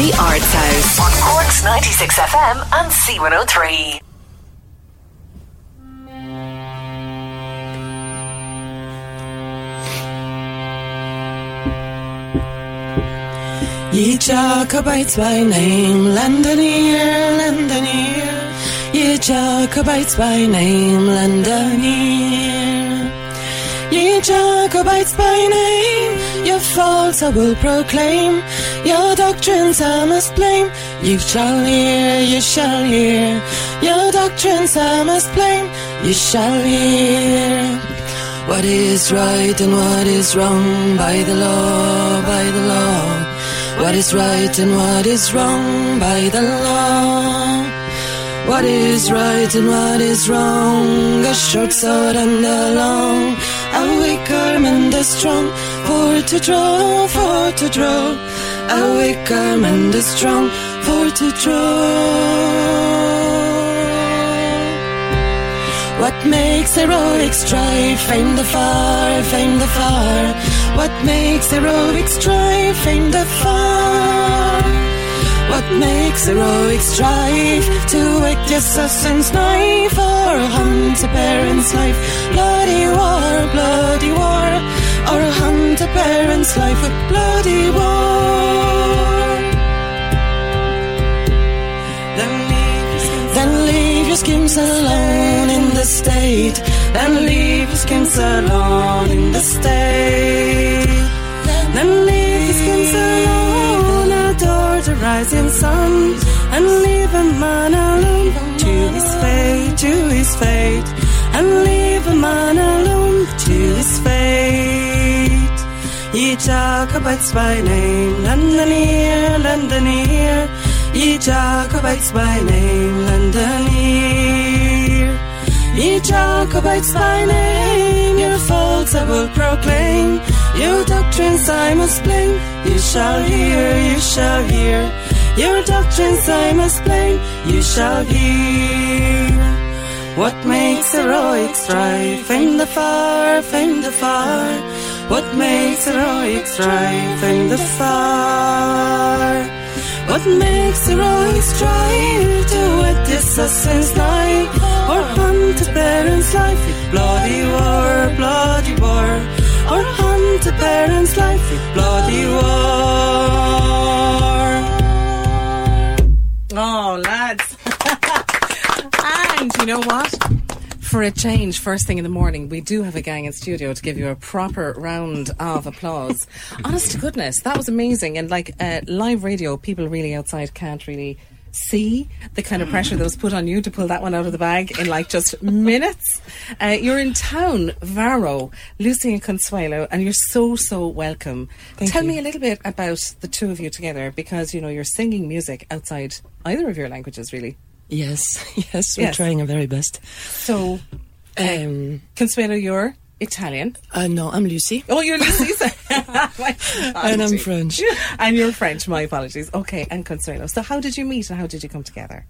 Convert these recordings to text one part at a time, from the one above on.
The Arts House on Cork's 96 FM and C103. Ye Jacobites by name, lend an ear, lend an ear. Ye Jacobites by name, lend an ear. Ye Jacobites by name, your faults I will proclaim. Your doctrines I must blame. You shall hear, you shall hear. Your doctrines I must blame. You shall hear. What is right and what is wrong by the law, by the law. What is right and what is wrong by the law? What is right and what is wrong? A short sword and a long, a weak arm and a strong, for to draw, for to draw. A weak arm and a strong, for to draw. What makes heroic strife? Fame the far, fame the far. What makes heroic strife? Fame the far. What makes heroic strife? To wake the assassin's knife or hunt a parent's life? Bloody war, bloody war. Or a parent's life with bloody war. Then leave, then leave your skins alone in the state. Then leave your schemes alone in the state. Then leave your schemes alone, adore the rising sun, and leave a man alone to his fate, to his fate, and leave a man alone to his fate. Ye Jacobites by name, London here, London here. Ye Jacobites by name, London here. Ye Jacobites by name, your faults I will proclaim. Your doctrines I must blame. You shall hear, you shall hear. Your doctrines I must blame. You shall hear. What makes heroic strife? Fame the far, fame the far. What makes heroic strife? Fame the far. What makes heroic strive to wet the assassin's life or hunt a parent's life with bloody war, bloody war, or hunt a parent's life with bloody war. Oh, lads. and you know what? For a change, first thing in the morning, we do have a gang in studio to give you a proper round of applause. Honest to goodness, that was amazing. And like uh, live radio, people really outside can't really see the kind of pressure that was put on you to pull that one out of the bag in like just minutes. Uh, you're in town, Varo, Luci and Consuelo, and you're so, so welcome. Thank Tell you. me a little bit about the two of you together because, you know, you're singing music outside either of your languages, really. Yes, yes, we're Yes. trying our very best. So, Um, Consuelo, you're Italian. uh, no, I'm Luci. Oh, you're Luci. And I'm French. And you're French, my apologies. Okay, and Consuelo. So, how did you meet and how did you come together?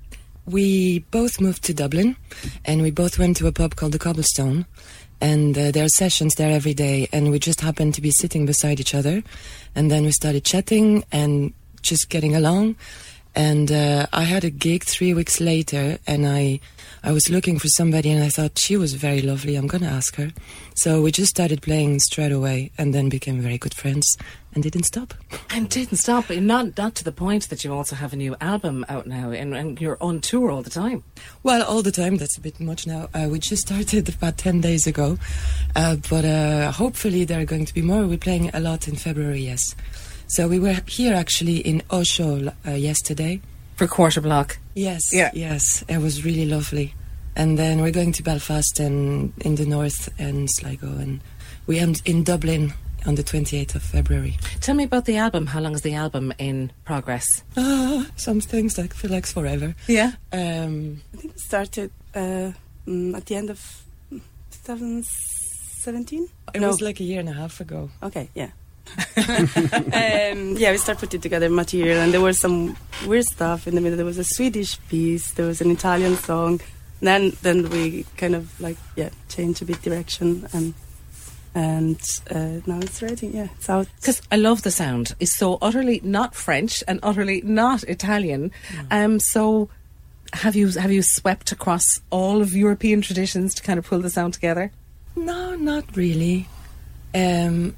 We both moved to Dublin, and we both went to a pub called the Cobblestone. And uh, there are sessions there every day, and we just happened to be sitting beside each other. And then we started chatting and just getting along. And uh, I had a gig three weeks later, and I I was looking for somebody, and I thought she was very lovely. I'm gonna ask her. So we just started playing straight away, and then became very good friends, and didn't stop. And didn't stop. Not not to the point that you also have a new album out now, and, and you're on tour all the time. Well, all the time. That's a bit much now. Uh, we just started about ten days ago, uh, but uh, hopefully there are going to be more. We're playing a lot in February. Yes. So we were here actually in Osho uh, yesterday. For quarter block. Yes. Yeah. Yes. It was really lovely. And then we're going to Belfast and in the north and Sligo, and we end in Dublin on the 28th of February. Tell me about the album. How long is the album in progress? Ah, some things that feel like forever. Yeah. Um, I think it started uh, mm, at the end of 2017. it No. was like a year and a half ago. Okay, yeah. um, yeah, we started putting together material, and there was some weird stuff in the middle. There was a Swedish piece, there was an Italian song. Then, then we kind of like yeah, changed a bit direction, and and uh, now it's ready. Yeah, it's out. Because I love the sound. It's so utterly not French and utterly not Italian. Um, so have you have you swept across all of European traditions to kind of pull the sound together? No, not really. Um,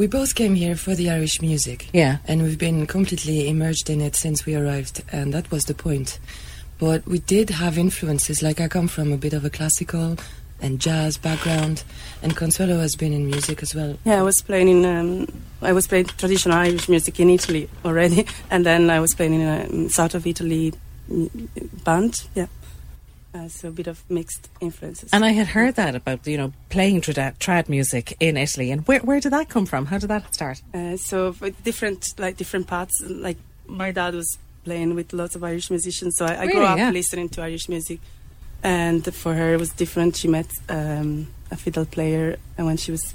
we both came here for the Irish music. Yeah. And we've been completely immersed in it since we arrived, and that was the point. But we did have influences, like I come from a bit of a classical and jazz background, and Consuelo has been in music as well. Yeah, I was playing in. Um, I was playing traditional Irish music in Italy already, and then I was playing in a um, south of Italy mm, band. Yeah, uh, so a bit of mixed influences. And I had heard that about you know playing trad, trad music in Italy. And where where did that come from? How did that start? Uh, so different like different paths. Like my dad was playing with lots of Irish musicians, so I, I grew up Yeah. listening to Irish music. And for her, it was different. She met um, a fiddle player, and when she was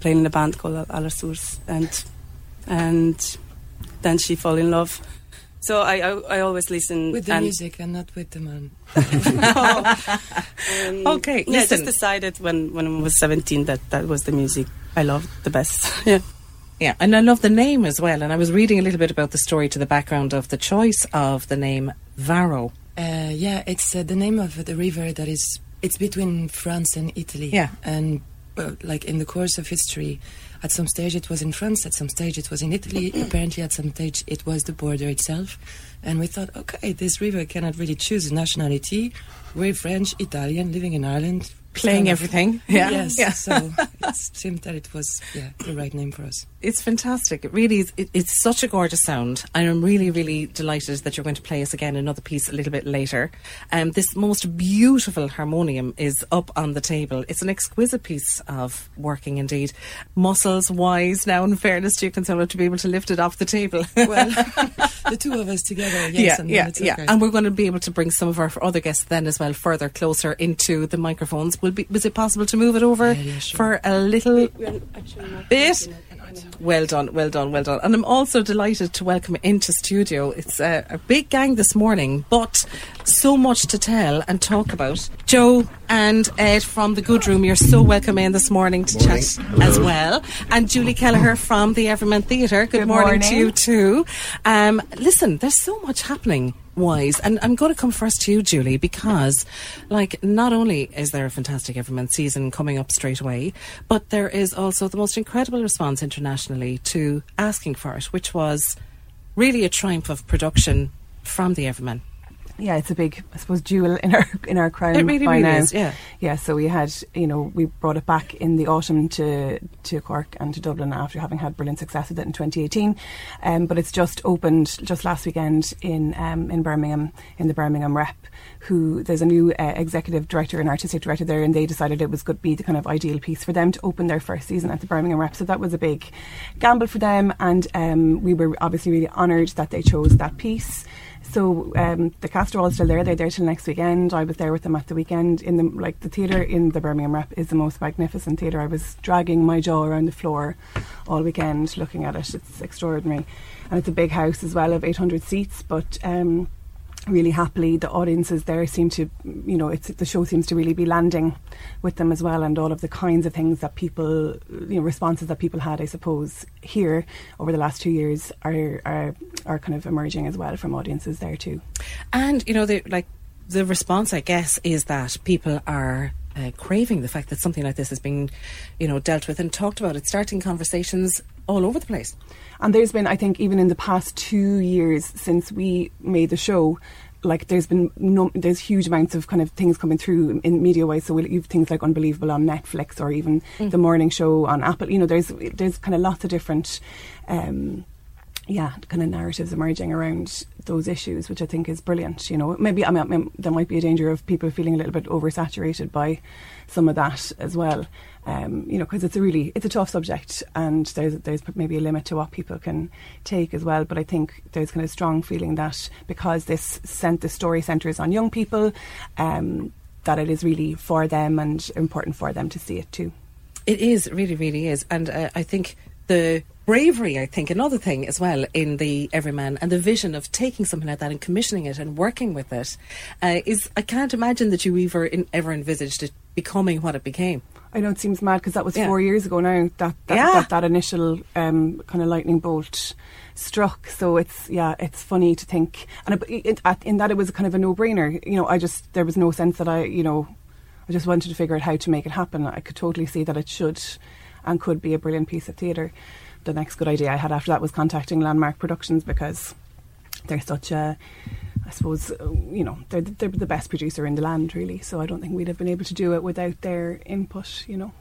playing in a band called Al- Alasurs, and and then she fell in love. So I I, I always listen With the and, music and not with the man. um, Okay, yeah, I just decided when when I was seventeen that that was the music I loved the best. yeah. Yeah, and I love the name as well. And I was reading a little bit about the story to the background of the choice of the name Varo. Uh, yeah, it's uh, the name of the river that is. It's between France and Italy. Yeah. and well, like in the course of history, at some stage it was in France, at some stage it was in Italy. Mm-hmm. Apparently, at some stage it was the border itself. And we thought, okay, this river cannot really choose a nationality. We're French, Italian, living in Ireland, Playing everything. Yeah. Yes. Yeah. So it seemed that it was yeah the right name for us. It's fantastic. It really is. It, it's such a gorgeous sound. And I'm really, really delighted that you're going to play us again another piece a little bit later. Um, this most beautiful harmonium is up on the table. It's an exquisite piece of working indeed. Muscles wise now, in fairness to you, Consuelo, to be able to lift it off the table. Well, the two of us together, yes, yeah, and yeah, yeah. okay. And we're going to be able to bring some of our other guests then as well further closer into the microphones. Will be, was it possible to move it over Yeah, yeah, sure. for a little We're bit? Making it. Well done, well done, well done. And I'm also delighted to welcome into studio. It's a, a big gang this morning, but so much to tell and talk about. Joe and Ed from the Good Room, you're so welcome in this morning to chat as well. And Julie Kelleher from the Everyman Theatre. Good, Good morning, to you too. Um, listen, there's so much happening. Wise, and I'm going to come first to you, Julie, because, like, not only is there a fantastic Everyman season coming up straight away, but there is also the most incredible response internationally to asking for it, which was really a triumph of production from the Everyman. Yeah, it's a big, I suppose, jewel in our in our crown. It really, by really now. is, yeah. yeah. So we had, you know, we brought it back in the autumn to to Cork and to Dublin after having had brilliant success with it in 2018. Um, but it's just opened just last weekend in um, in Birmingham in the Birmingham Rep. Who there's a new uh, executive director and artistic director there, and they decided it was going to be the kind of ideal piece for them to open their first season at the Birmingham Rep. So that was a big gamble for them, and um, we were obviously really honoured that they chose that piece. So um, the cast are all still there. They're there till next weekend. I was there with them at the weekend. In the like the theatre in the Birmingham Rep is the most magnificent theatre. I was dragging my jaw around the floor all weekend looking at it. It's extraordinary, and it's a big house as well of 800 seats. But um, really happily. The audiences there seem to, you know, it's the show seems to really be landing with them as well, and all of the kinds of things that people, you know, responses that people had, I suppose, here over the last two years are are, are kind of emerging as well from audiences there too. And you know, the, like the response, I guess, is that people are uh, craving the fact that something like this is being, you know, dealt with and talked about. It's starting conversations all over the place. And there's been, I think, even in the past two years since we made the show, like there's been no, there's huge amounts of kind of things coming through in media wise. So we'll, you've things like Unbelievable on Netflix or even Mm. the morning show on Apple. You know, there's there's kind of lots of different. Um, yeah, kind of narratives emerging around those issues, which I think is brilliant. You know, maybe I mean, there might be a danger of people feeling a little bit oversaturated by some of that as well. Um, you know, because it's a really it's a tough subject, and there's there's maybe a limit to what people can take as well. But I think there's kind of strong feeling that because this sent the story centres on young people, um, that it is really for them and important for them to see it too. It is, really, really is. And uh, I think the bravery, I think, another thing as well in the Everyman and the vision of taking something like that and commissioning it and working with it uh, is, I can't imagine that you ever, in, ever envisaged it becoming what it became. I know it seems mad because that was Yeah. four years ago now that that, Yeah. that, that initial um, kind of lightning bolt struck. So it's yeah, it's funny to think, and it, it, in that it was kind of a no brainer. You know, I just there was no sense that I you know, I just wanted to figure out how to make it happen. I could totally see that it should and could be a brilliant piece of theatre. The next good idea I had after that was contacting Landmark Productions because they're such a I suppose you know they're they're the best producer in the land really. So I don't think we'd have been able to do it without their input you know.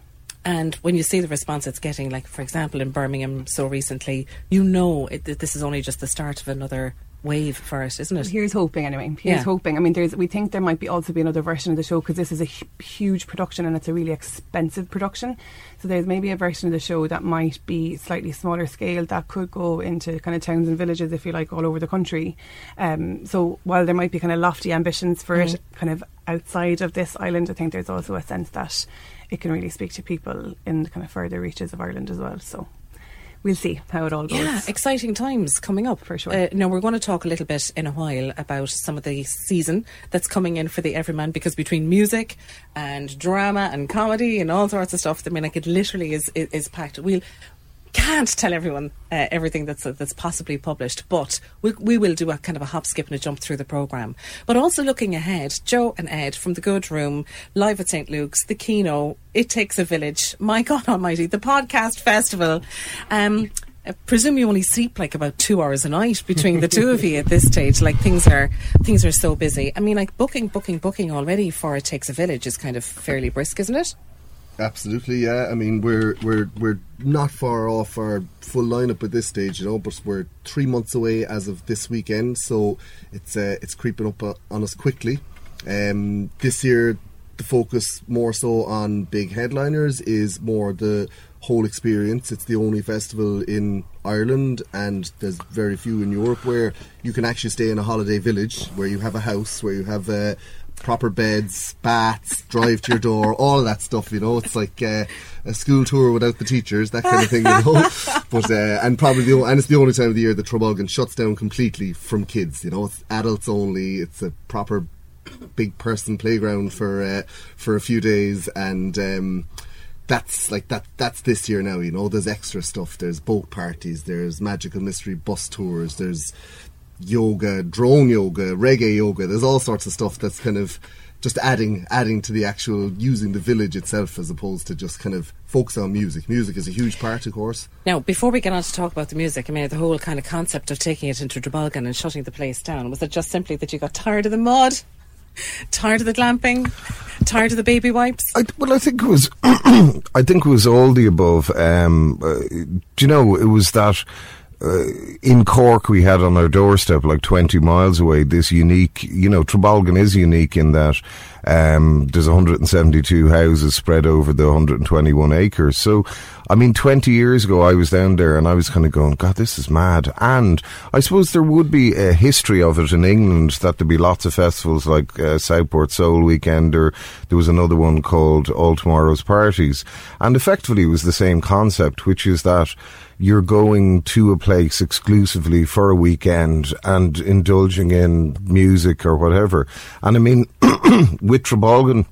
And when you see the response it's getting, like, for example, in Birmingham so recently, you know it, that this is only just the start of another wave for isn't it? Here's hoping, anyway. Here's Yeah. hoping. I mean, there's we think there might be also be another version of the show because this is a huge production and it's a really expensive production. So there's maybe a version of the show that might be slightly smaller scale that could go into kind of towns and villages, if you like, all over the country. Um, so while there might be kind of lofty ambitions for it, kind of outside of this island, I think there's also a sense that it can really speak to people in the kind of further reaches of Ireland as well. So we'll see how it all goes. Yeah, exciting times coming up. For sure. Uh, now, we're going to talk a little bit in a while about some of the season that's coming in for the Everyman because between music and drama and comedy and all sorts of stuff, I mean, like it literally is, is, is packed. We'll can't tell everyone uh, everything that's uh, that's possibly published, but we, we will do a kind of a hop, skip, and a jump through the program. But also looking ahead, Joe and Ed from the Good Room, live at St Luke's, the Kino, It Takes a Village, my God Almighty, the podcast festival. Um, I presume you only sleep like about two hours a night between the two of you at this stage. Like things are things are so busy. I mean, like booking, booking, booking already for It Takes a Village is kind of fairly brisk, isn't it? Absolutely, yeah. I mean, we're we're we're not far off our full lineup at this stage, you know, but we're three months away as of this weekend, so it's uh, it's creeping up uh, on us quickly. Um, this year, the focus more so on big headliners is more the whole experience. It's the only festival in Ireland, and there's very few in Europe where you can actually stay in a holiday village, where you have a house, where you have uh, proper beds, baths, drive to your door, all that stuff. You know, it's like uh, a school tour without the teachers, that kind of thing. You know, but uh, and probably the and it's the only time of the year that Trabolgan shuts down completely from kids. You know, it's adults only. It's a proper big person playground for uh, for a few days and. Um, that's like that that's this year now you know there's extra stuff there's boat parties there's magical mystery bus tours there's yoga drone yoga reggae yoga there's all sorts of stuff that's kind of just adding adding to the actual using the village itself as opposed to just kind of focus on music music is a huge part of course Now, before we get on to talk about the music, I mean, the whole kind of concept of taking it into Trabolgan and shutting the place down, was it just simply that you got tired of the mud? Tired of the glamping? Tired of the baby wipes? I, well, I think it was. I think it was all the above. Um, uh, do you know? It was that uh, in Cork we had on our doorstep, like twenty miles away, this unique. You know, Trabolgan is unique in that um, there's 172 houses spread over the 121 acres. So, I mean, 20 years ago I was down there and I was kind of going, God, this is mad. And I suppose there would be a history of it in England that there'd be lots of festivals like uh, Southport Soul Weekend or there was another one called All Tomorrow's Parties. And effectively it was the same concept, which is that you're going to a place exclusively for a weekend and indulging in music or whatever. And I mean, with Trabolgan,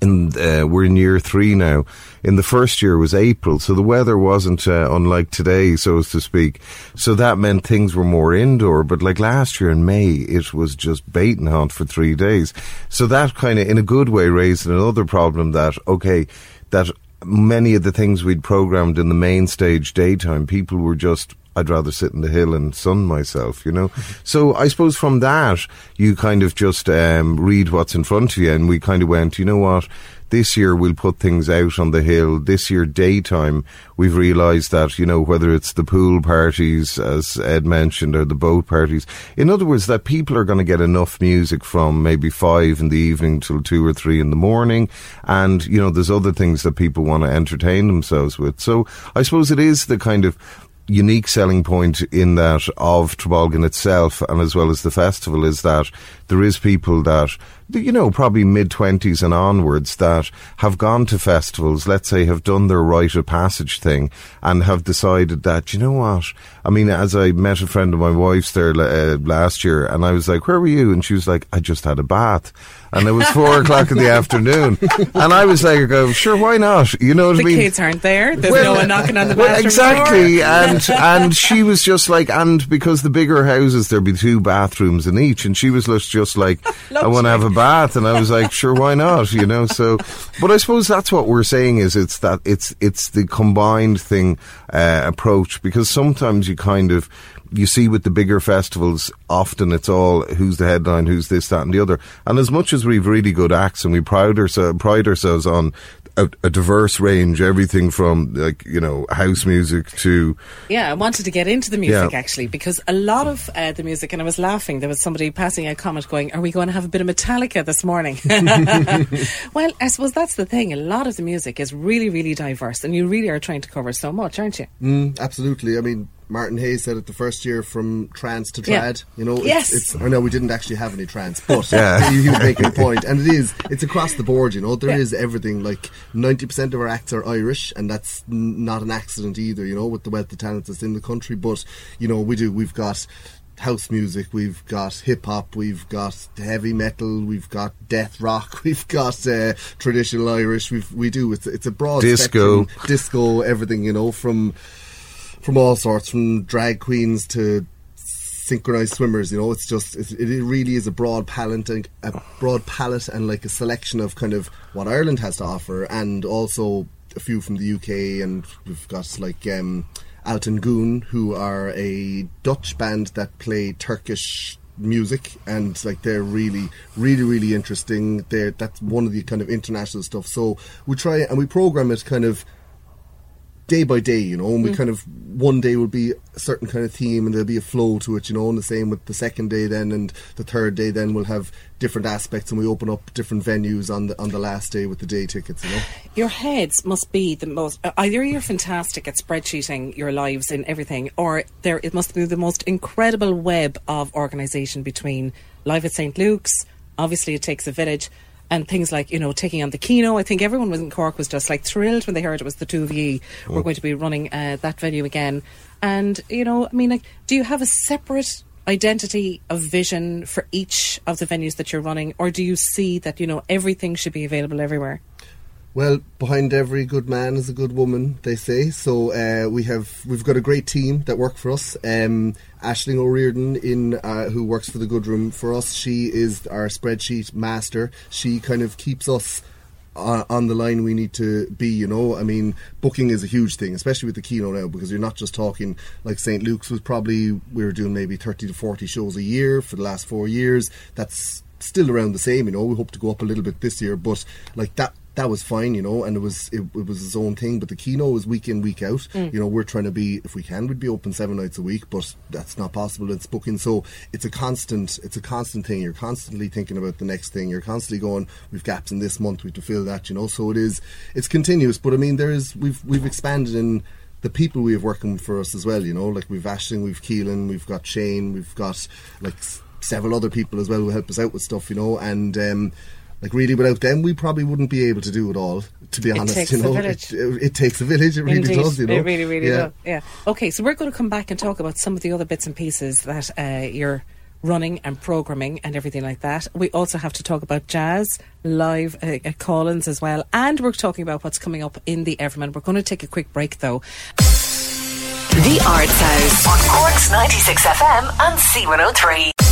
in uh, we're in year three now. In the first year was April, so the weather wasn't uh, unlike today, so as to speak. So that meant things were more indoor. But like last year in May, it was just bait and hunt for three days. So that kind of, in a good way, raised another problem that okay, that many of the things we'd programmed in the main stage daytime, people were just I'd rather sit in the hill and sun myself, you know. so I suppose from that you kind of just um, read what's in front of you, and we kind of went, you know what. This year we'll put things out on the hill. This year daytime we've realised that you know whether it's the pool parties as Ed mentioned or the boat parties. In other words, that people are going to get enough music from maybe five in the evening till two or three in the morning, and you know there's other things that people want to entertain themselves with. So I suppose it is the kind of unique selling point in that of Trabolgan itself and as well as the festival is that there is people that you know probably mid 20s and onwards that have gone to festivals let's say have done their rite of passage thing and have decided that you know what? I mean as I met a friend of my wife's there uh, last year and I was like where were you and she was like I just had a bath and it was four o'clock in the afternoon, and I was like, oh, "Sure, why not?" You know what the I mean? kids aren't there. There's Well, no one knocking on the well, bathroom exactly, door. and and she was just like, and because the bigger houses there'd be two bathrooms in each, and she was just just like, I want to have a bath, and I was like, sure, why not? You know, so, but I suppose that's what we're saying is it's that it's it's the combined thing uh, approach because sometimes you kind of you see with the bigger festivals, often it's all who's the headline, who's this, that, and the other. And as much as we've really good acts and we pride, ourse- pride ourselves on a, a diverse range, everything from like you know house music to Yeah, I wanted to get into the music Yeah. actually because a lot of uh, the music, and I was laughing. There was somebody passing a comment going, "Are we going to have a bit of Metallica this morning?" well, I suppose that's the thing. A lot of the music is really, really diverse, and you really are trying to cover so much, aren't you? Mm, absolutely. I mean, Martin Hayes said it the first year from trance to Yeah. trad. You know, it's, Yes. it's. I know we didn't actually have any trance, but Yeah. he, he was making a point, and it is. It's across the board. You know, there Yeah. is everything. Like ninety percent of our acts are Irish, and that's n- not an accident either. You know, with the wealth of talent that's in the country, but you know, we do. We've got. House music, we've got hip hop, we've got heavy metal, we've got death rock, we've got uh, traditional Irish. We've we do. It's it's a broad Disco. spectrum, disco, everything. You know, from from all sorts, from drag queens to synchronized swimmers. You know, it's just it, it really is a broad palette, and, a broad palette, and like a selection of kind of what Ireland has to offer, and also a few from the UK, and we've got like. Um, Altın Gün, who are a Dutch band that play Turkish music and like they're really really really interesting they're that's one of the kind of international stuff so we try and we program it kind of day by day, you know, and we mm. kind of one day will be a certain kind of theme and there'll be a flow to it, you know, and the same with the second day then and the third day then we'll have different aspects and we open up different venues on the on the last day with the day tickets, you know. Your heads must be the most. Either you're fantastic at spreadsheeting your lives and everything, or there it must be the most incredible web of organisation between live at St Luke's. Obviously, it takes a village. And things like, you know, taking on the Kino. I think everyone was in Cork was just like thrilled when they heard it was the two of you were going to be running uh, that venue again. And, you know, I mean, like, do you have a separate identity of vision for each of the venues that you're running? Or do you see that, you know, everything should be available everywhere? Well, behind every good man is a good woman, they say. So uh, we have we've got a great team that work for us. Um, Ashling O'Riordan, in uh, who works for the Good Room for us, she is our spreadsheet master. She kind of keeps us on, on the line we need to be. You know, I mean, booking is a huge thing, especially with the Kino now, because you're not just talking like St Luke's was probably we were doing maybe thirty to forty shows a year for the last four years. That's still around the same. You know, we hope to go up a little bit this year, but like that that was fine, you know, and it was it, it was his own thing. But the Kino is week in, week out. You know, we're trying to be, if we can, we'd be open seven nights a week, but that's not possible. It's booking, so it's a constant, it's a constant thing. You're constantly thinking about the next thing. You're constantly going, we've gaps in this month, we have to fill that, you know. So it is, it's continuous. But I mean, there is, we've we've expanded in the people we have working for us as well. You know, like we've Ashling, we've Keelan, we've got Shane, we've got like s- several other people as well who help us out with stuff. You know, and. um like really without them we probably wouldn't be able to do it all. To be It honest, takes you a know, village. It, it takes a village. It really does. You know, It really, really yeah. does. Yeah. Okay, so we're going to come back and talk about some of the other bits and pieces that uh, you're running and programming and everything like that. We also have to talk about jazz live uh, at Coughlan's as well, and we're talking about what's coming up in the Everyman. We're going to take a quick break though. The Arts House on Cork's 96 FM and C103.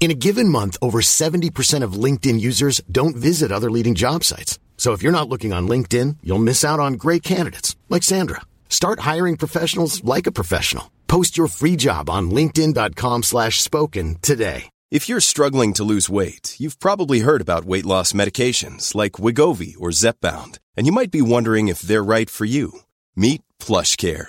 In a given month, over 70% of LinkedIn users don't visit other leading job sites. So if you're not looking on LinkedIn, you'll miss out on great candidates like Sandra. Start hiring professionals like a professional. Post your free job on linkedin.com slash spoken today. If you're struggling to lose weight, you've probably heard about weight loss medications like Wegovy or Zepbound, and you might be wondering if they're right for you. Meet PlushCare,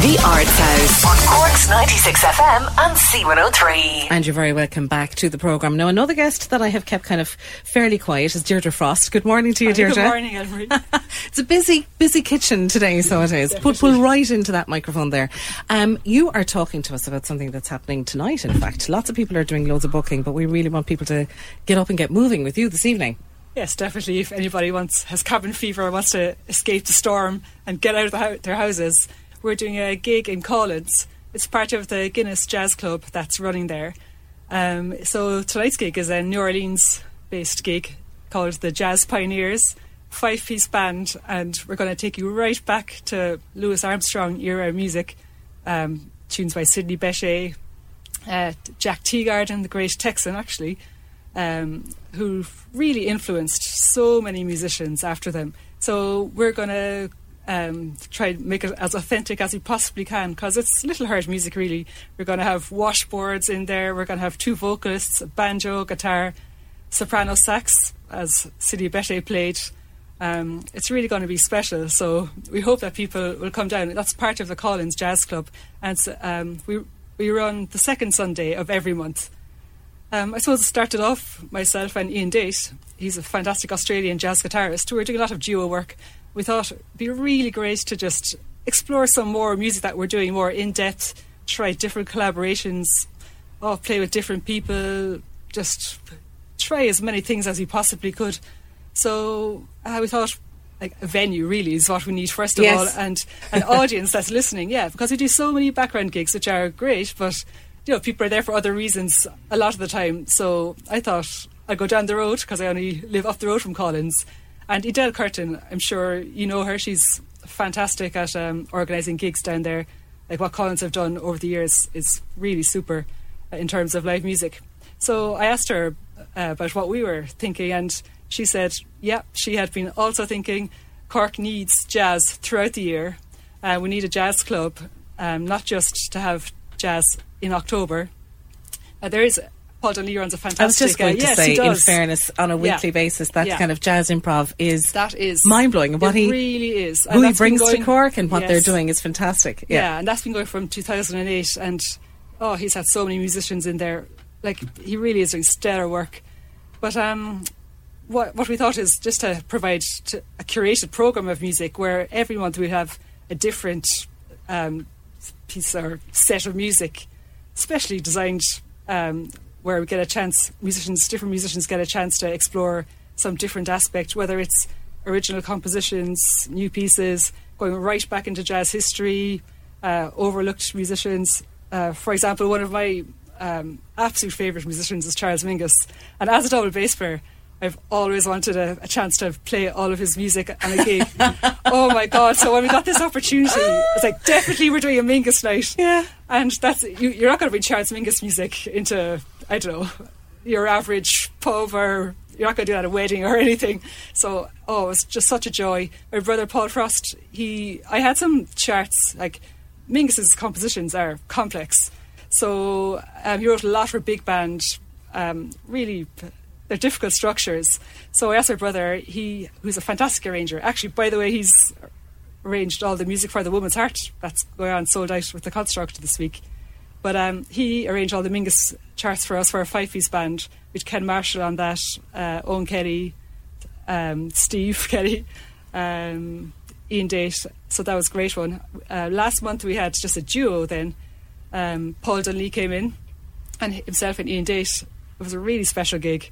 The Arts House on Cork's 96 FM and C103. And you're very welcome back to the programme. Now, another guest that I have kept kind of fairly quiet is Deirdre Frost. Good morning to you, Deirdre. Good morning, Elmarie. it's a busy, busy kitchen today, so it is. Put pull right into that microphone there. Um, you are talking to us about something that's happening tonight. In fact, lots of people are doing loads of booking, but we really want people to get up and get moving with you this evening. Yes, definitely. If anybody wants has cabin fever or wants to escape the storm and get out of the hou- their houses, we're doing a gig in Coughlan's. It's part of the Guinness Jazz Club that's running there. Um, so tonight's gig is a New Orleans-based gig called the Jazz Pioneers, five-piece band, and we're going to take you right back to Louis Armstrong era music, um, tunes by Sidney Bechet, uh, Jack Teagarden, the great Texan, actually, um, who really influenced so many musicians after them. So we're going to um, try and make it as authentic as we possibly can because it's little heard music, really. We're going to have washboards in there. We're going to have two vocalists, banjo, guitar, soprano sax, as Sidney Bechet played. Um, it's really going to be special. So we hope that people will come down. That's part of the Coughlan's Jazz Club, and um, we we run the second Sunday of every month. Um, I suppose it started off myself and Ian Date. He's a fantastic Australian jazz guitarist. We're doing a lot of duo work. We thought it'd be really great to just explore some more music that we're doing more in depth, try different collaborations, oh, play with different people, just try as many things as we possibly could. So uh, we thought like a venue really is what we need first of Yes. all, and an audience that's listening. Yeah, because we do so many background gigs which are great, but you know people are there for other reasons a lot of the time. So I thought I'd go down the road because I only live up the road from Coughlan's. And Edel Curtin, I'm sure you know her. She's fantastic at um, organising gigs down there. Like what Coughlan's have done over the years is really super uh, in terms of live music. So I asked her uh, about what we were thinking, and she said, yeah, she had been also thinking Cork needs jazz throughout the year. Uh, we need a jazz club, um, not just to have jazz in October. Uh, there is Paul Dunlea runs a fantastic. I was just going uh, to yes, say, in fairness, on a Yeah. weekly basis, that Yeah. kind of jazz improv is that is mind blowing. What he really is. Who he brings to Cork and what they're doing is fantastic. Yeah. Yeah. and that's been going from 2008, and oh, he's had so many musicians in there. Like he really is doing stellar work. But um, what what we thought is just to provide to a curated program of music where every month we have a different um, piece or set of music, specially designed um, where we get a chance musicians different musicians get a chance to explore some different aspect, whether it's original compositions, new pieces, going right back into jazz history, uh, overlooked musicians. Uh, for example, one of my um, absolute favourite musicians is Charles Mingus, and as a double bass player, I've always wanted a, a chance to play all of his music on a gig. oh my god! So when we got this opportunity, it's like definitely we're doing a Mingus night. Yeah, and that's you, you're not going to bring Charles Mingus music into I don't know your average pub or you're not going to do that at a wedding or anything. So, oh, it was just such a joy. My brother Paul Frost, he, I had some charts like Mingus's compositions are complex, so um, he wrote a lot for big band. Um, really, they're difficult structures. So I asked my brother, he who's a fantastic arranger. Actually, by the way, he's arranged all the music for the Woman's Heart that's going on sold out with the Construct this week. But um, he arranged all the Mingus charts for us for a five piece band, with Ken Marshall on that, uh, Owen Kelly, um, Steve Kelly, um, Ian Date. So that was a great one. Uh, last month we had just a duo then. Um, Paul Dunlea came in, and himself and Ian Date. It was a really special gig.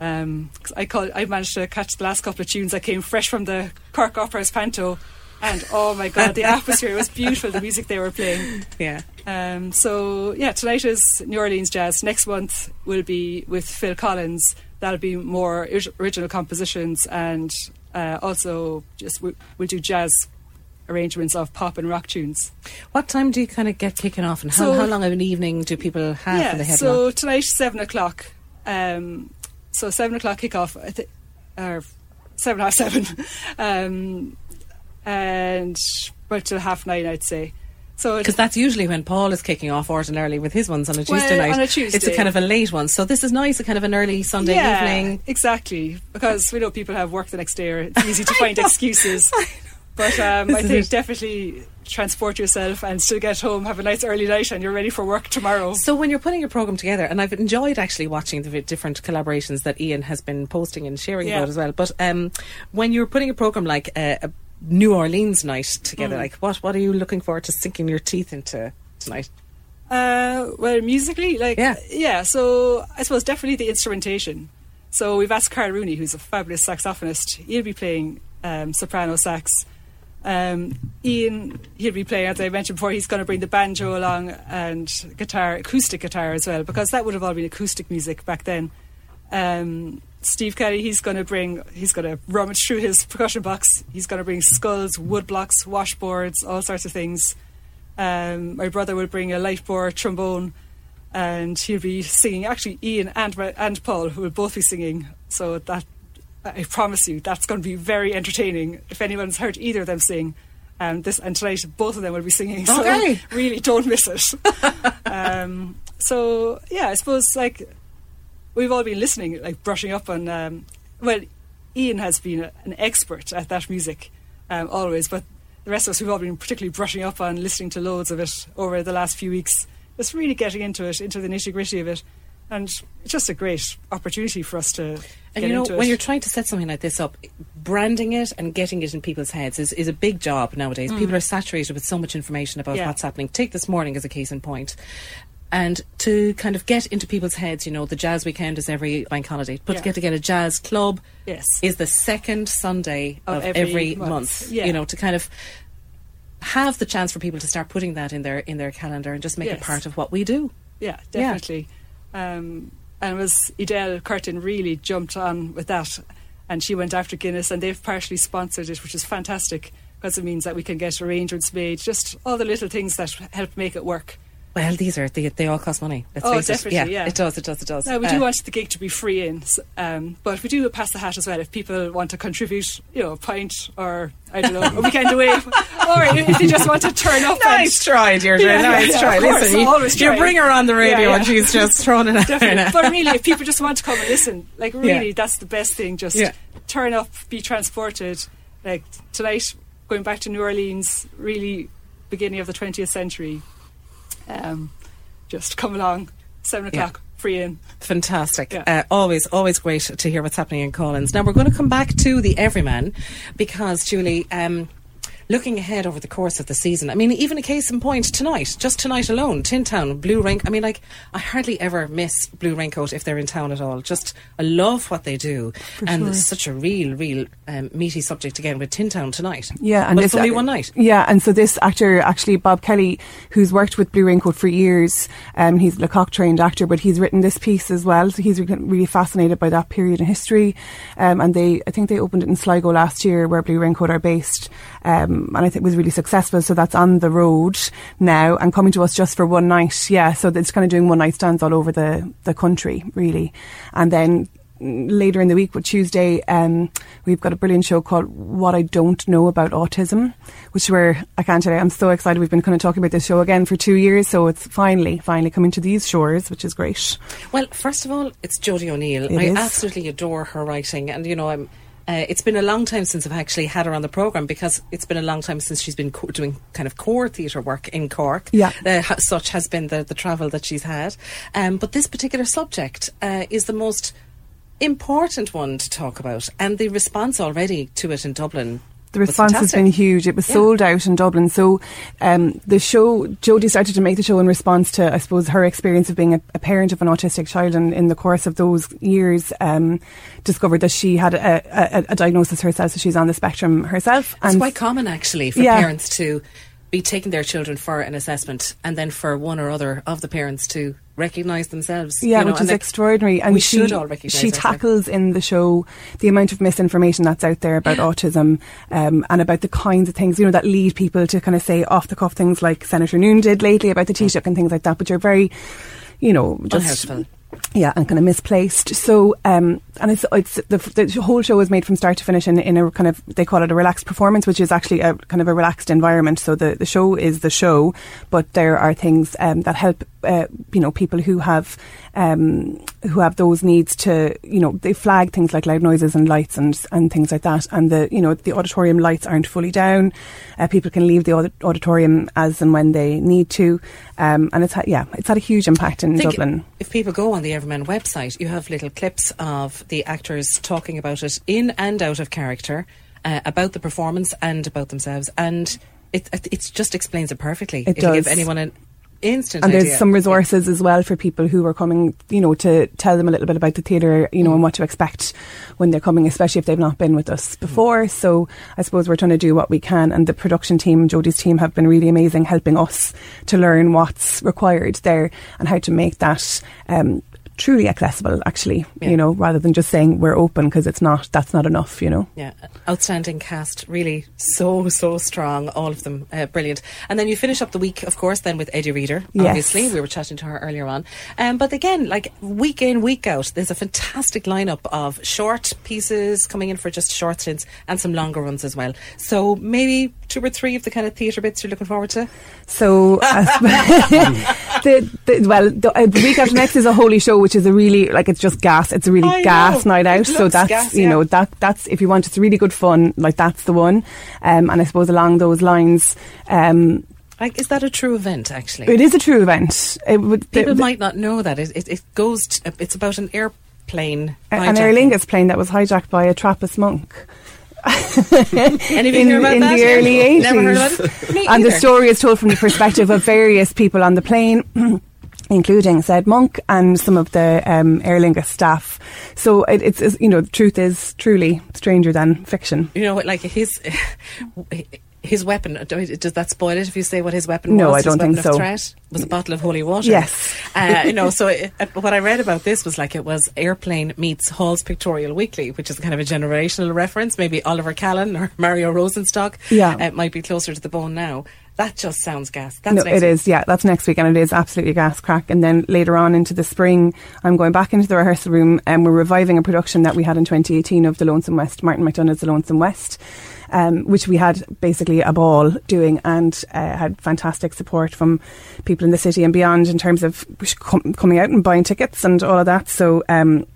Um, I call, I managed to catch the last couple of tunes. I came fresh from the Cork Opera's Panto, and oh my god, the atmosphere was beautiful. The music they were playing. Yeah. Um, so yeah, tonight is New Orleans Jazz. Next month will be with Phil Collins. That'll be more original compositions, and uh, also just we, we'll do jazz arrangements of pop and rock tunes. What time do you kind of get kicking off, and how, So- how long of an evening do people have yeah, for the headlock? so tonight seven o'clock. Um, so seven o'clock kickoff, I seven half seven, um, and about till half nine, I'd say. So Because that's usually when Paul is kicking off ordinarily with his ones on a Well, Tuesday night. on a Tuesday, It's a kind of a late one. So this is nice, a kind of an early Sunday yeah, evening. exactly. Because we know people have work the next day, or it's easy to find excuses. But um, I think it. definitely transport yourself and still get home, have a nice early night, and you're ready for work tomorrow. So when you're putting a program together, and I've enjoyed actually watching the different collaborations that Ian has been posting and sharing Yeah. about as well. But um, when you're putting a program like uh, a New Orleans night together, Mm. like what what are you looking forward to sinking your teeth into tonight? Uh, well, musically, like Yeah. yeah. So I suppose definitely the instrumentation. So we've asked Carl Rooney, who's a fabulous saxophonist. He'll be playing um, soprano sax. Um, Ian, he'll be playing, as I mentioned before, he's going to bring the banjo along and guitar, acoustic guitar as well, because that would have all been acoustic music back then. Um, Steve Kelly, he's going to bring, he's going to rummage through his percussion box. He's going to bring skulls, wood blocks, washboards, all sorts of things. Um, my brother will bring a light bore trombone, and he'll be singing. Actually, Ian and and Paul who will both be singing. So that I promise you, that's going to be very entertaining. If anyone's heard either of them sing, um, this and tonight both of them will be singing. So Okay. really, don't miss it. um, so yeah, I suppose like we've all been listening, like brushing up on. Um, well, Ian has been a, an expert at that music um, always, but the rest of us we've all been particularly brushing up on listening to loads of it over the last few weeks. Just really getting into it, into the nitty gritty of it, and it's just a great opportunity for us to And you know, when you're trying to set something like this up, branding it and getting it in people's heads is, is a big job nowadays. Mm. People are saturated with so much information about Yeah. what's happening. Take this morning as a case in point. And to kind of get into people's heads, you know, the jazz weekend is every bank holiday. But Yeah. to get to get a jazz club Yes. is the second Sunday Of of, every every, month. month. Yeah. You know, to kind of have the chance for people to start putting that in their in their calendar and just make it part of what we do. Yeah, Yeah. definitely. Um, and it was Edel Curtin really jumped on with that, and she went after Guinness, and they've partially sponsored it, which is fantastic because it means that we can get arrangements made, just all the little things that help make it work. Well, these are they, they all cost money. Let's oh, face definitely, it. yeah. it does, it does, it does. Now, we Uh, do want the gig to be free in, um, but we do pass the hat as well. If people want to contribute, you know, a pint or I don't know, a weekend away, or if they just want to turn up. Nice try, Deirdre. Yeah, nice yeah, try. course, Listen, you, you bring her on the radio Yeah, yeah. and she's just throwing it out. Definitely. but really, if people just want to come and listen, like really, Yeah. that's the best thing. Just Yeah. turn up, be transported. Like tonight, going back to New Orleans, really beginning of the 20th century. Um, just come along, seven Yeah. o'clock, free in. Fantastic. Yeah. Uh, always, always great to hear what's happening in Coughlan's. Now, we're going to come back to the Everyman because, Julie, um, looking ahead over the course of the season. I mean, even a case in point tonight, just tonight alone, Tin Town, Blue Raincoat. I mean, like, I hardly ever miss Blue Raincoat if they're in town at all. Just, I love what they do. and sure. it's such a real, real um, meaty subject again with Tin Town tonight. Yeah, and but it's only one night. Yeah, and so this actor, actually Bob Kelly, who's worked with Blue Raincoat for years, um, he's a Lecoq trained actor, but he's written this piece as well. So he's really fascinated by that period in history. Um, and they, I think they opened it in Sligo last year, where Blue Raincoat are based, um, and I think it was really successful. So that's on the road now and coming to us just for one night. Yeah, so it's kind of doing one night stands all over the the country, really, and then later in the week, with Tuesday, um, we've got a brilliant show called What I Don't Know About Autism, which we're, I can't tell you, I'm so excited. We've been kind of talking about this show again for two years, so it's finally, finally coming to these shores, which is great. Well, first of all, it's Jody O'Neill. It I is. absolutely adore her writing, and you know, I'm. Uh, it's been a long time since I've actually had her on the program because it's been a long time since she's been co- doing kind of core theatre work in Cork. Yeah. uh, ha- such has been the the travel that she's had. Um, but this particular subject uh, is the most important one to talk about, and the response already to it in Dublin. The response has been huge. It was Yeah. sold out in Dublin. So um, the show, Jody started to make the show in response to, I suppose, her experience of being a, a parent of an autistic child, and in the course of those years, um, discovered that she had a, a, a diagnosis herself, so she's on the spectrum herself. It's and quite common actually for Yeah. parents to be taking their children for an assessment, and then for one or other of the parents to recognise themselves. Yeah, you know, which is extraordinary. And we she, should all recognise She tackles in the show the amount of misinformation that's out there about autism um, and about the kinds of things, you know, that lead people to kind of say off the cuff things like Senator Noone did lately about the Taoiseach and things like that, which are very, you know, just. Unhelpful. Yeah, and kind of misplaced. So, um, and it's it's the, the whole show is made from start to finish in, in a kind of they call it a relaxed performance, which is actually a kind of a relaxed environment. So the, the show is the show, but there are things um, that help uh, you know people who have um, who have those needs to you know they flag things like loud noises and lights and and things like that. And the you know the auditorium lights aren't fully down. Uh, people can leave the auditorium as and when they need to, um, and it's had, yeah it's had a huge impact in Dublin. If people go on the Everyman website, you have little clips of the actors talking about it in and out of character, uh, about the performance and about themselves, and it it just explains it perfectly. It It'll give does. anyone an instant and there's idea. some resources as well for people who are coming, you know, to tell them a little bit about the theatre, you know, and what to expect when they're coming, especially if they've not been with us before. So I suppose we're trying to do what we can, and the production team, Jody's team, have been really amazing, helping us to learn what's required there and how to make that. Um, truly accessible actually you know rather than just saying we're open because it's not that's not enough you know Yeah, outstanding cast, really so so strong, all of them uh, brilliant. And then you finish up the week, of course, then with Eddie Reader. Yes. Obviously, we were chatting to her earlier on. Um, but again, like week in week out, there's a fantastic lineup of short pieces coming in for just short stints and some longer ones as well. So maybe two or three of the kind of theatre bits you're looking forward to. So, the, the, well, the, uh, the week after next is a holy show, which is a really like it's just gas. It's a really I gas know. night out. So that's gas, you yeah. know that that's if you want, it's really good fun. Like that's the one. Um, and I suppose along those lines, um, Like, is that a true event? Actually, it is a true event. It would, People might not know that it it, it goes. To, it's about an airplane. an Aer Lingus plane that was hijacked by a Trappist monk. Any of you in, about in that? the early 80s. Never heard about it. And the story is told from the perspective of various people on the plane. Including said monk and some of the um, Aer Lingus staff. So it, it's, it's, you know, the truth is truly stranger than fiction. You know, like his his weapon. Does that spoil it if you say what his weapon No, was? I don't his weapon think of so. Threat was a bottle of holy water. Yes. uh, you know. So it, uh, what I read about this was like it was airplane meets Hall's Pictorial Weekly, which is kind of a generational reference. Maybe Oliver Callan or Mario Rosenstock. Yeah. uh, might be closer to the bone now. That just sounds gas. That's no, it week. is. Yeah, that's next week, and it is absolutely gas crack. And then later on into the spring, I'm going back into the rehearsal room, and we're reviving a production that we had in 2018 of The Lonesome West, Martin McDonagh's The Lonesome West, um, which we had basically a ball doing, and uh, had fantastic support from people in the city and beyond in terms of com- coming out and buying tickets and all of that. So. Um,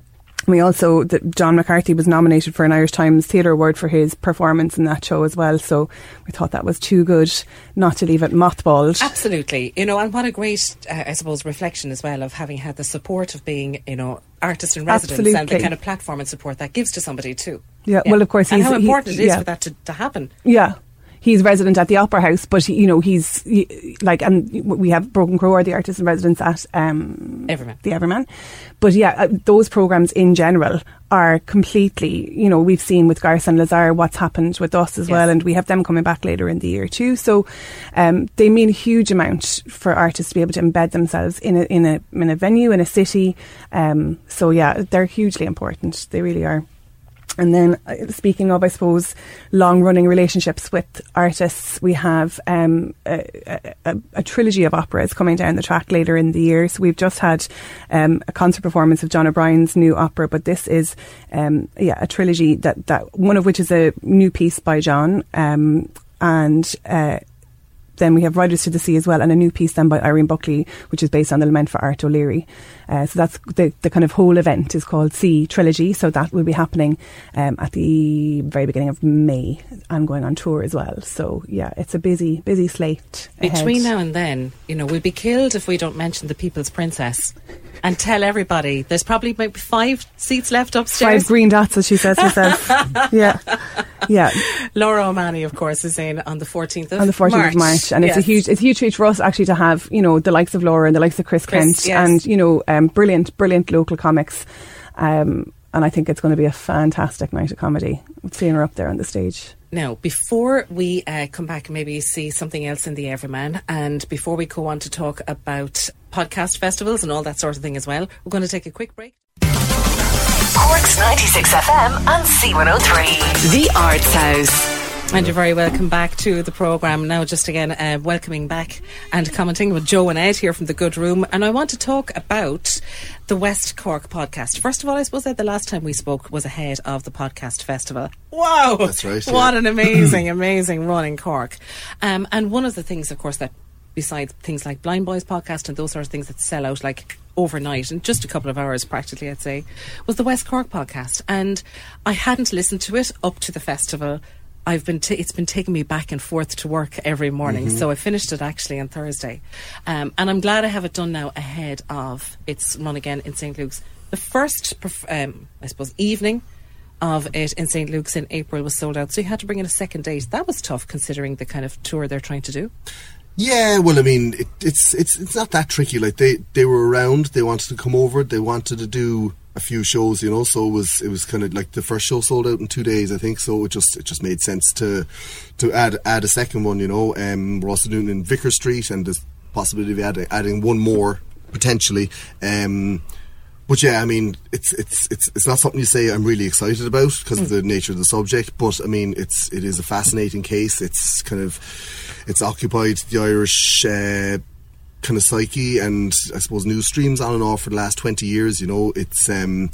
we also, John McCarthy was nominated for an Irish Times Theatre Award for his performance in that show as well. So we thought that was too good not to leave it mothballed. Absolutely, you know, and what a great, uh, I suppose, reflection as well of having had the support of being, you know, artist in residence and the kind of platform and support that gives to somebody too. Yeah, well, of course, and how he- important it is yeah. for that to, to happen. Yeah. He's resident at the Opera House, but he, you know he's he, like, and we have Broken Crow are the artist in residence at um, Everyman. the Everyman. But yeah, uh, those programs in general are completely, you know, we've seen with Gare St Lazare what's happened with us as Yes. well, and we have them coming back later in the year too. So um, they mean a huge amount for artists to be able to embed themselves in a in a in a venue in a city. Um, so yeah, they're hugely important. They really are. And then, uh, speaking of, I suppose, long running relationships with artists, we have um, a, a, a, trilogy of operas coming down the track later in the year. So, we've just had um, a concert performance of John O'Brien's new opera, but this is, um, yeah, a trilogy that, that one of which is a new piece by John. Um, and uh, then we have Riders to the Sea as well, and a new piece then by Irene Buckley, which is based on the Lament for Art O'Leary. Uh, so that's the, the kind of whole event is called Sea Trilogy. So that will be happening um, at the very beginning of May and going on tour as well. So yeah, it's a busy, busy slate. Between ahead. now and then, you know, we'll be killed if we don't mention the People's Princess and tell everybody there's probably maybe five seats left upstairs. Five green dots, as she says herself. yeah, yeah. Laura O'Mahony, of course, is in on the 14th of on the 14th March. of March, and it's a huge, it's a huge treat for us actually to have you know the likes of Laura and the likes of Chris, Chris, Kent, yes. and you know um, brilliant, brilliant local comics. Um, and I think it's going to be a fantastic night of comedy. Seeing her up there on the stage. Now, before we uh, come back and maybe see something else in the Everyman, and before we go on to talk about podcast festivals and all that sort of thing as well, we're going to take a quick break. Cork's 96 FM and C103. The Arts House. And you're very welcome back to the programme. Now, just again, uh, welcoming back and commenting with Joe and Ed here from the Good Room. And I want to talk about the West Cork podcast. First of all, I suppose that the last time we spoke was ahead of the podcast festival. Wow! That's right, yeah. What an amazing, amazing run in Cork. Um, and one of the things, of course, that besides things like Blind Boys podcast and those sort of things that sell out like overnight in just a couple of hours practically I'd say was the West Cork podcast. And I hadn't listened to it up to the festival. I've been t- it's been taking me back and forth to work every morning. Mhm. so I finished it actually on Thursday. Um, and I'm glad I have it done now ahead of its run again in St Luke's. The first um, I suppose evening of it in St Luke's in April was sold out. So you had to bring in a second date. That was tough considering the kind of tour they're trying to do Yeah, well, I mean, it, it's it's it's not that tricky. Like they they were around, they wanted to come over, they wanted to do a few shows, you know. So it was it was kind of like the first show sold out in two days, I think. So it just it just made sense to to add add a second one, you know. Um, we're also doing it in Vicar Street, and there's possibility of adding, adding one more potentially. Um, but yeah, I mean, it's it's it's it's not something you say I'm really excited about because of the nature of the subject. But I mean, it's it is a fascinating case. It's kind of it's occupied the Irish uh, kind of psyche and I suppose news streams on and off for the last twenty years. You know, it's um,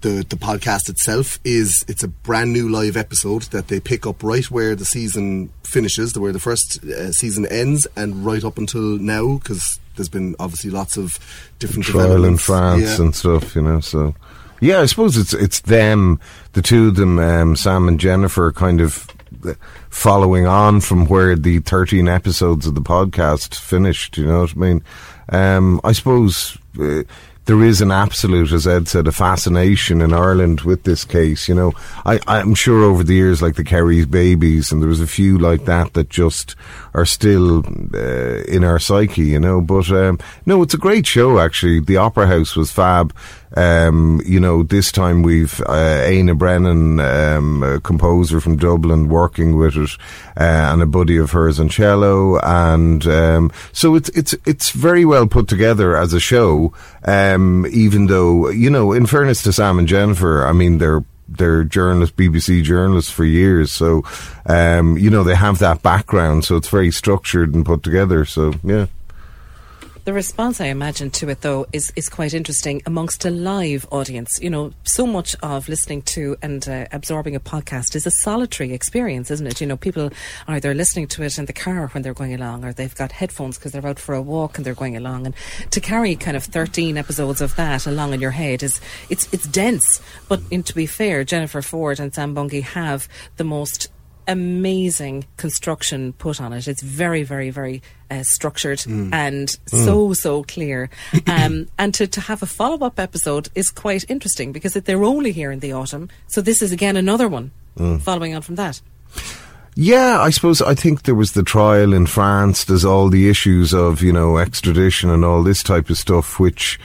the the podcast itself is it's a brand new live episode that they pick up right where the season finishes, where the first uh, season ends, and right up until now because there's been obviously lots of different trial in. France Yeah. and stuff, you know. So, yeah, I suppose it's it's them, the two of them, um, Sam and Jennifer, kind of uh, following on from where the thirteen episodes of the podcast finished. You know what I mean? Um, I suppose. Uh, there is an absolute, as Ed said, a fascination in Ireland with this case. You know, I, I'm sure over the years, like the Kerry's babies, and there was a few like that that just are still uh, in our psyche. You know, but um, no, it's a great show. Actually, the Opera House was fab. Um, you know, this time we've uh, Aina Brennan, um, a composer from Dublin, working with it, uh, and a buddy of hers on cello, and um, so it's it's it's very well put together as a show. Um, even though you know, in fairness to Sam and Jennifer, I mean they're they're journalists, BBC journalists for years, so um, you know they have that background, so it's very structured and put together. So yeah. The response, I imagine, to it though is is quite interesting amongst a live audience. You know, so much of listening to and uh, absorbing a podcast is a solitary experience, isn't it? You know, people are either listening to it in the car when they're going along, or they've got headphones because they're out for a walk and they're going along. And to carry kind of thirteen episodes of that along in your head is it's it's dense. But to be fair, Jennifer Forde and Sam Bungey have the most amazing construction put on it. It's very, very, very uh, structured Mm. and Mm. so, so clear. Um, and to, to have a follow up episode is quite interesting because they're only here in the autumn. So this is again another one Mm. following on from that. Yeah, I suppose I think there was the trial in France. There's all the issues of you know extradition and all this type of stuff, which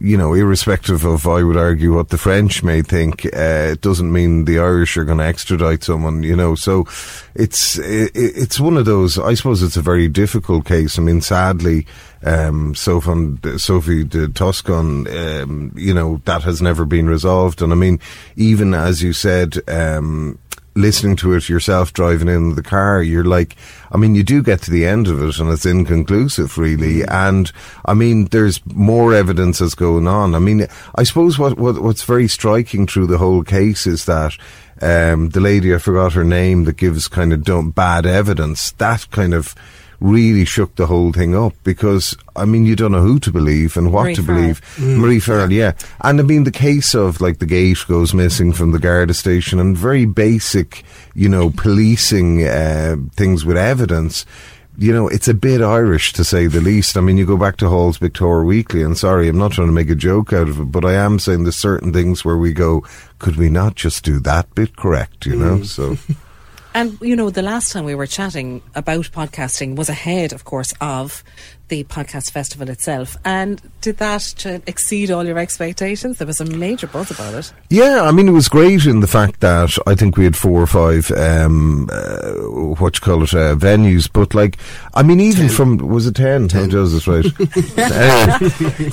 you know, irrespective of, I would argue, what the French may think, uh, it doesn't mean the Irish are going to extradite someone, you know. So it's it, it's one of those. I suppose it's a very difficult case. I mean, sadly, um, Sophie, Sophie de Toscan, um, you know, that has never been resolved. And I mean, even as you said, um, listening to it yourself driving in the car, you're like, I mean, you do get to the end of it and it's inconclusive, really. And I mean, there's more evidence that's going on. I mean, I suppose what, what what's very striking through the whole case is that um, the lady, I forgot her name, that gives kind of bad evidence, that kind of really shook the whole thing up because I mean you don't know who to believe and what Marie to Farrell. believe. Marie Farrell, yeah, and I mean the case of like the gate goes missing from the Garda station and very basic, you know, policing uh, things with evidence. You know, it's a bit Irish to say the least. I mean, you go back to Hall's Pictorial Weekly, and sorry, I'm not trying to make a joke out of it, but I am saying there's certain things where we go, could we not just do that bit correct, you know? So. And you know, the last time we were chatting about podcasting was ahead, of course, of the podcast festival itself. And did that ch- exceed all your expectations? There was a major buzz about it. Yeah, I mean, it was great in the fact that I think we had four or five, um, uh, what you call it, uh, venues. But like, I mean, even from was it ten? Ten. does this right? Uh,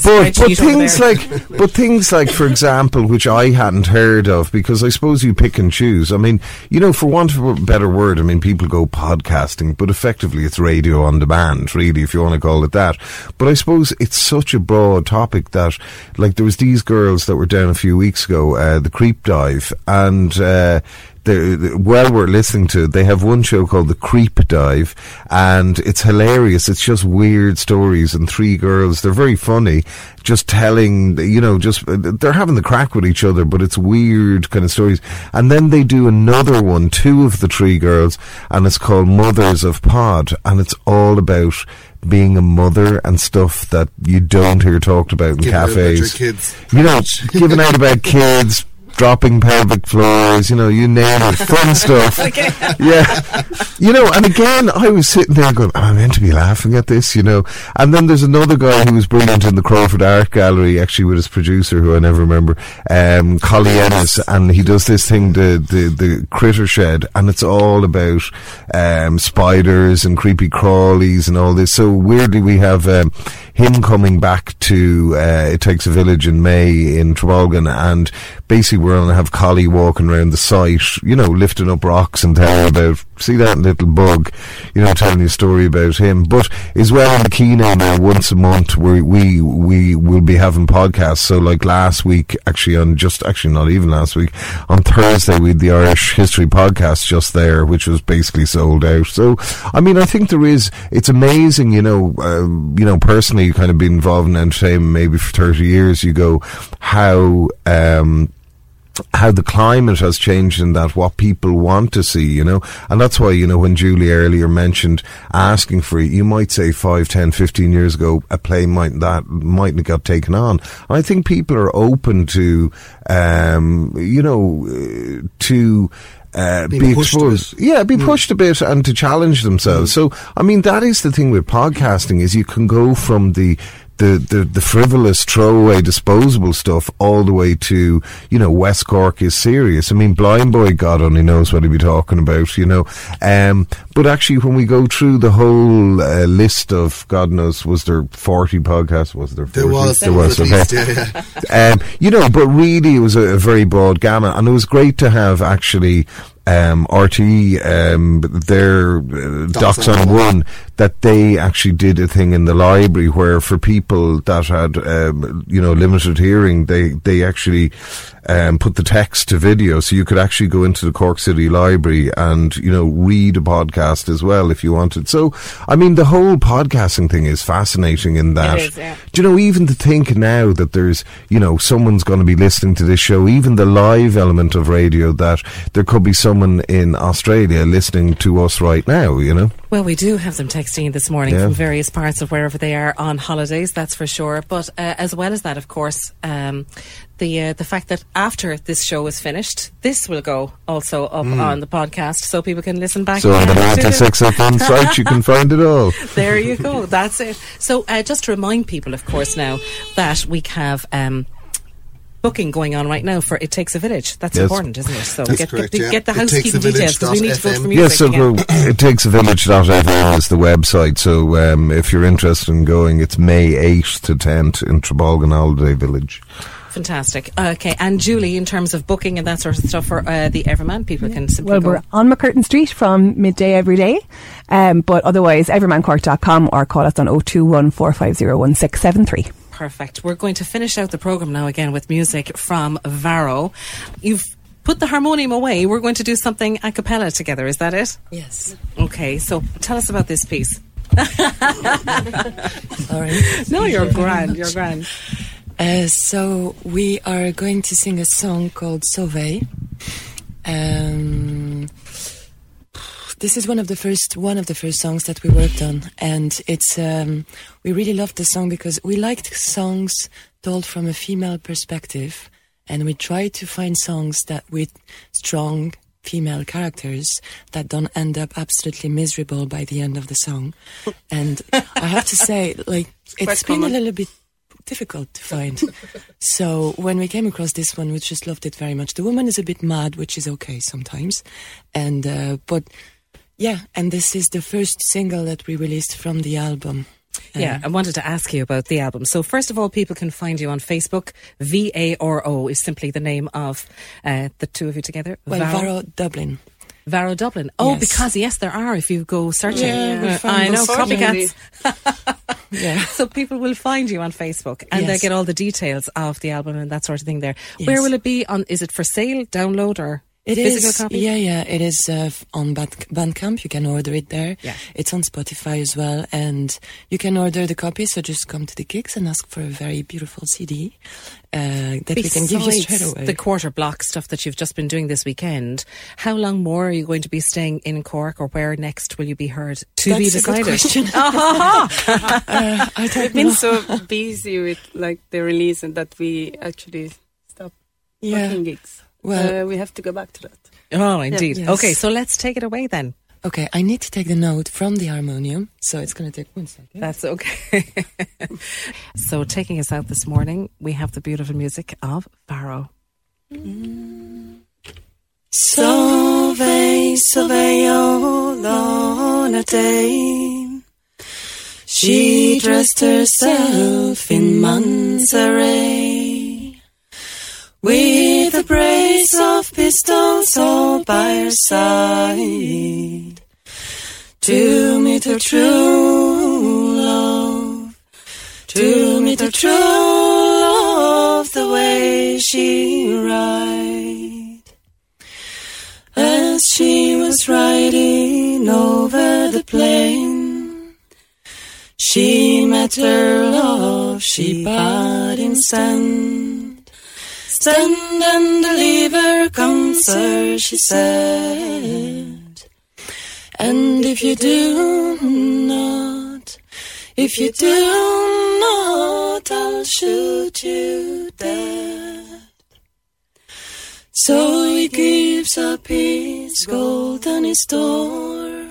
but but things like, but things like, for example, which I hadn't heard of because I suppose you pick and choose. I mean, you know, for want of a better word, I mean, people go podcasting, but effectively it's radio on demand, really, if you want to call it that. But I suppose it's such a broad topic that, like, there was these girls that were down a few weeks ago, uh, the Creep Dive, and. Uh, while we're listening to it, they have one show called The Creep Dive, and it's hilarious. It's just weird stories, and three girls, they're very funny, just telling, you know, just, they're having the crack with each other, but it's weird kind of stories. And then they do another one, two of the three girls, and it's called Mothers of Pod, and it's all about being a mother and stuff that you don't hear talked about in Giving about cafes. kids. You know, giving out about kids, dropping pelvic floors, you know, you name it, fun stuff. Yeah. You know, and again, I was sitting there going, am I meant to be laughing at this, you know? And then there's another guy who was brilliant in the Crawford Art Gallery, actually with his producer, who I never remember, um, Collie Ennis, and he does this thing, the, the, the Critter Shed, and it's all about, um, spiders and creepy crawlies and all this. So weirdly, we have, um, him coming back to, uh, It Takes a Village in May in Trabolgan, and basically we're going to have Collie walking around the site, you know, lifting up rocks and telling about, see that little bug, you know, telling you a story about him. But as well in the Kino now, once a month, we, we, we will be having podcasts. So like last week, actually on just, actually not even last week, on Thursday we had the Irish History podcast just there, which was basically sold out. So, I mean, I think there is, it's amazing, you know, um, you know, personally kind of been involved in entertainment maybe for 30 years, you go, how, um, how the climate has changed in that what people want to see, you know, and that's why, you know, when Julie earlier mentioned asking for it, you might say 5, 10, 15 years ago, a play might that mightn't have got taken on. I think people are open to, um, you know, uh, to, uh, be exposed. Yeah, be pushed a bit and to challenge themselves. So, I mean, that is the thing with podcasting is you can go from the, the, the, the frivolous throwaway disposable stuff all the way to, you know, West Cork is serious. I mean, Blind Boy, God only knows what he'd be talking about, you know. Um, but actually, when we go through the whole uh, list of, God knows, was there 40 podcasts? Was there 40? There was, There was, okay. least, yeah, yeah. um, you know, but really it was a, a very broad gamut, and it was great to have actually um, RT, um, their uh, Docs on One that they actually did a thing in the library where for people that had um, you know limited hearing, they they actually um, put the text to video, so you could actually go into the Cork City Library and you know read a podcast as well if you wanted. So I mean, the whole podcasting thing is fascinating in that. yeah. Do you know even to think now that there's you know someone's going to be listening to this show, even the live element of radio that there could be someone in Australia listening to us right now. You know. Well, we do have them taking 16 this morning yeah. from various parts of wherever they are on holidays, that's for sure. But uh, as well as that, of course, um, the uh, the fact that after this show is finished, this will go also up mm. on the podcast so people can listen back. So on the Six FM site, you can find it all. There you go. That's it. So uh, just to remind people, of course, now that we have. Um, Booking going on right now for It Takes a Village. That's Yes. important, isn't it? So get, correct, get, the, yeah. get the It housekeeping details because we need to go dot for FM. music. Yes, so yeah. well, it takes a village.fm is the website. So um, if you're interested in going, it's May 8th to 10th in Trabolgan Holiday Village. Fantastic. Okay, and Julie, in terms of booking and that sort of stuff for uh, the Everyman, people can simply Well, go. we're on MacCurtain Street from midday every day, um, but otherwise, everymancork.com or call us on 021 450 1673. Perfect. We're going to finish out the program now again with music from Varo. You've put the harmonium away. We're going to do something a cappella together. Is that it? Yes. Okay, so tell us about this piece. Right. No, you're grand. You're grand. Uh, so we are going to sing a song called Sovay. Um, this is one of the first one of the first songs that we worked on, and it's um, we really loved the song because we liked songs told from a female perspective, and we tried to find songs that with strong female characters that don't end up absolutely miserable by the end of the song. And I have to say, like, quite it's been a little bit difficult to find. so when we came across this one, we just loved it very much. The woman is a bit mad, which is okay sometimes, and uh, but yeah, and this is the first single that we released from the album. Yeah, I wanted to ask you about the album. So, first of all, people can find you on Facebook. V A R O is simply the name of uh, the two of you together. Well, Varo Dublin. Varo Dublin. Oh, Yes. because yes, there are. If you go searching, Yeah, we I know copycats. Yeah. so people will find you on Facebook and Yes. they'll get all the details of the album and that sort of thing. There. Yes. Where will it be? On? Is it for sale, download, or It physical is, copy? yeah, yeah. It is uh, on Bandcamp. You can order it there. Yeah. It's on Spotify as well, and you can order the copy. So just come to the gigs and ask for a very beautiful CD uh, that we can give you straight away. The quarter block stuff that you've just been doing this weekend. How long more are you going to be staying in Cork, or where next will you be heard? To be That's a good decided. question. uh, I don't I've been know. so busy with like the release and that we actually stopped Yeah. booking gigs. Well- uh, we have to go back to that. Oh, indeed. Yes. Okay, so let's take it away then. Okay, I need to take the note from the harmonium, so it's going to take one second. That's okay. so, taking us out this morning, we have the beautiful music of Varo. Sovay, Sovay, oh, Lorna Dane. She dressed herself in Mansaray with a brace of pistols all by her side to meet her true love, to meet her true love the way she ride. As she was riding over the plain, she met her love, she bade him stand. Stand and deliver counsel, she said. And if you do not, if you do not, I'll shoot you dead. So he gives up his gold and his store.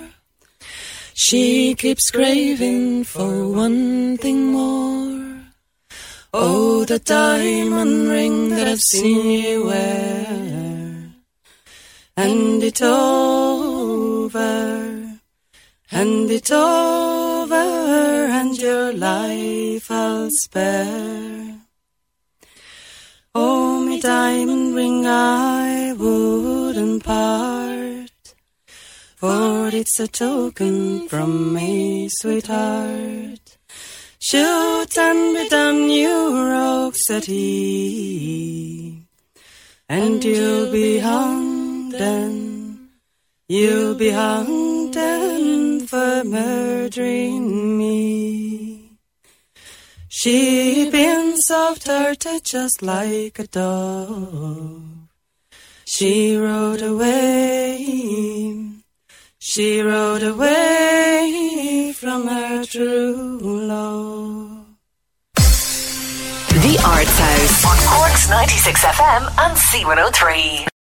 She keeps craving for one thing more. Oh, the diamond ring that I've seen you wear. Hand it over, hand it over, and your life I'll spare. Oh, me diamond ring I wouldn't part, for it's a token from me, sweetheart. Shoot and be done, you rogue, said he, and you'll be hung then, you'll be hung then for murdering me. She been soft-hearted just like a dove. She rode away, she rode away from her true love. The Arts House on Cork's 96 FM and C103.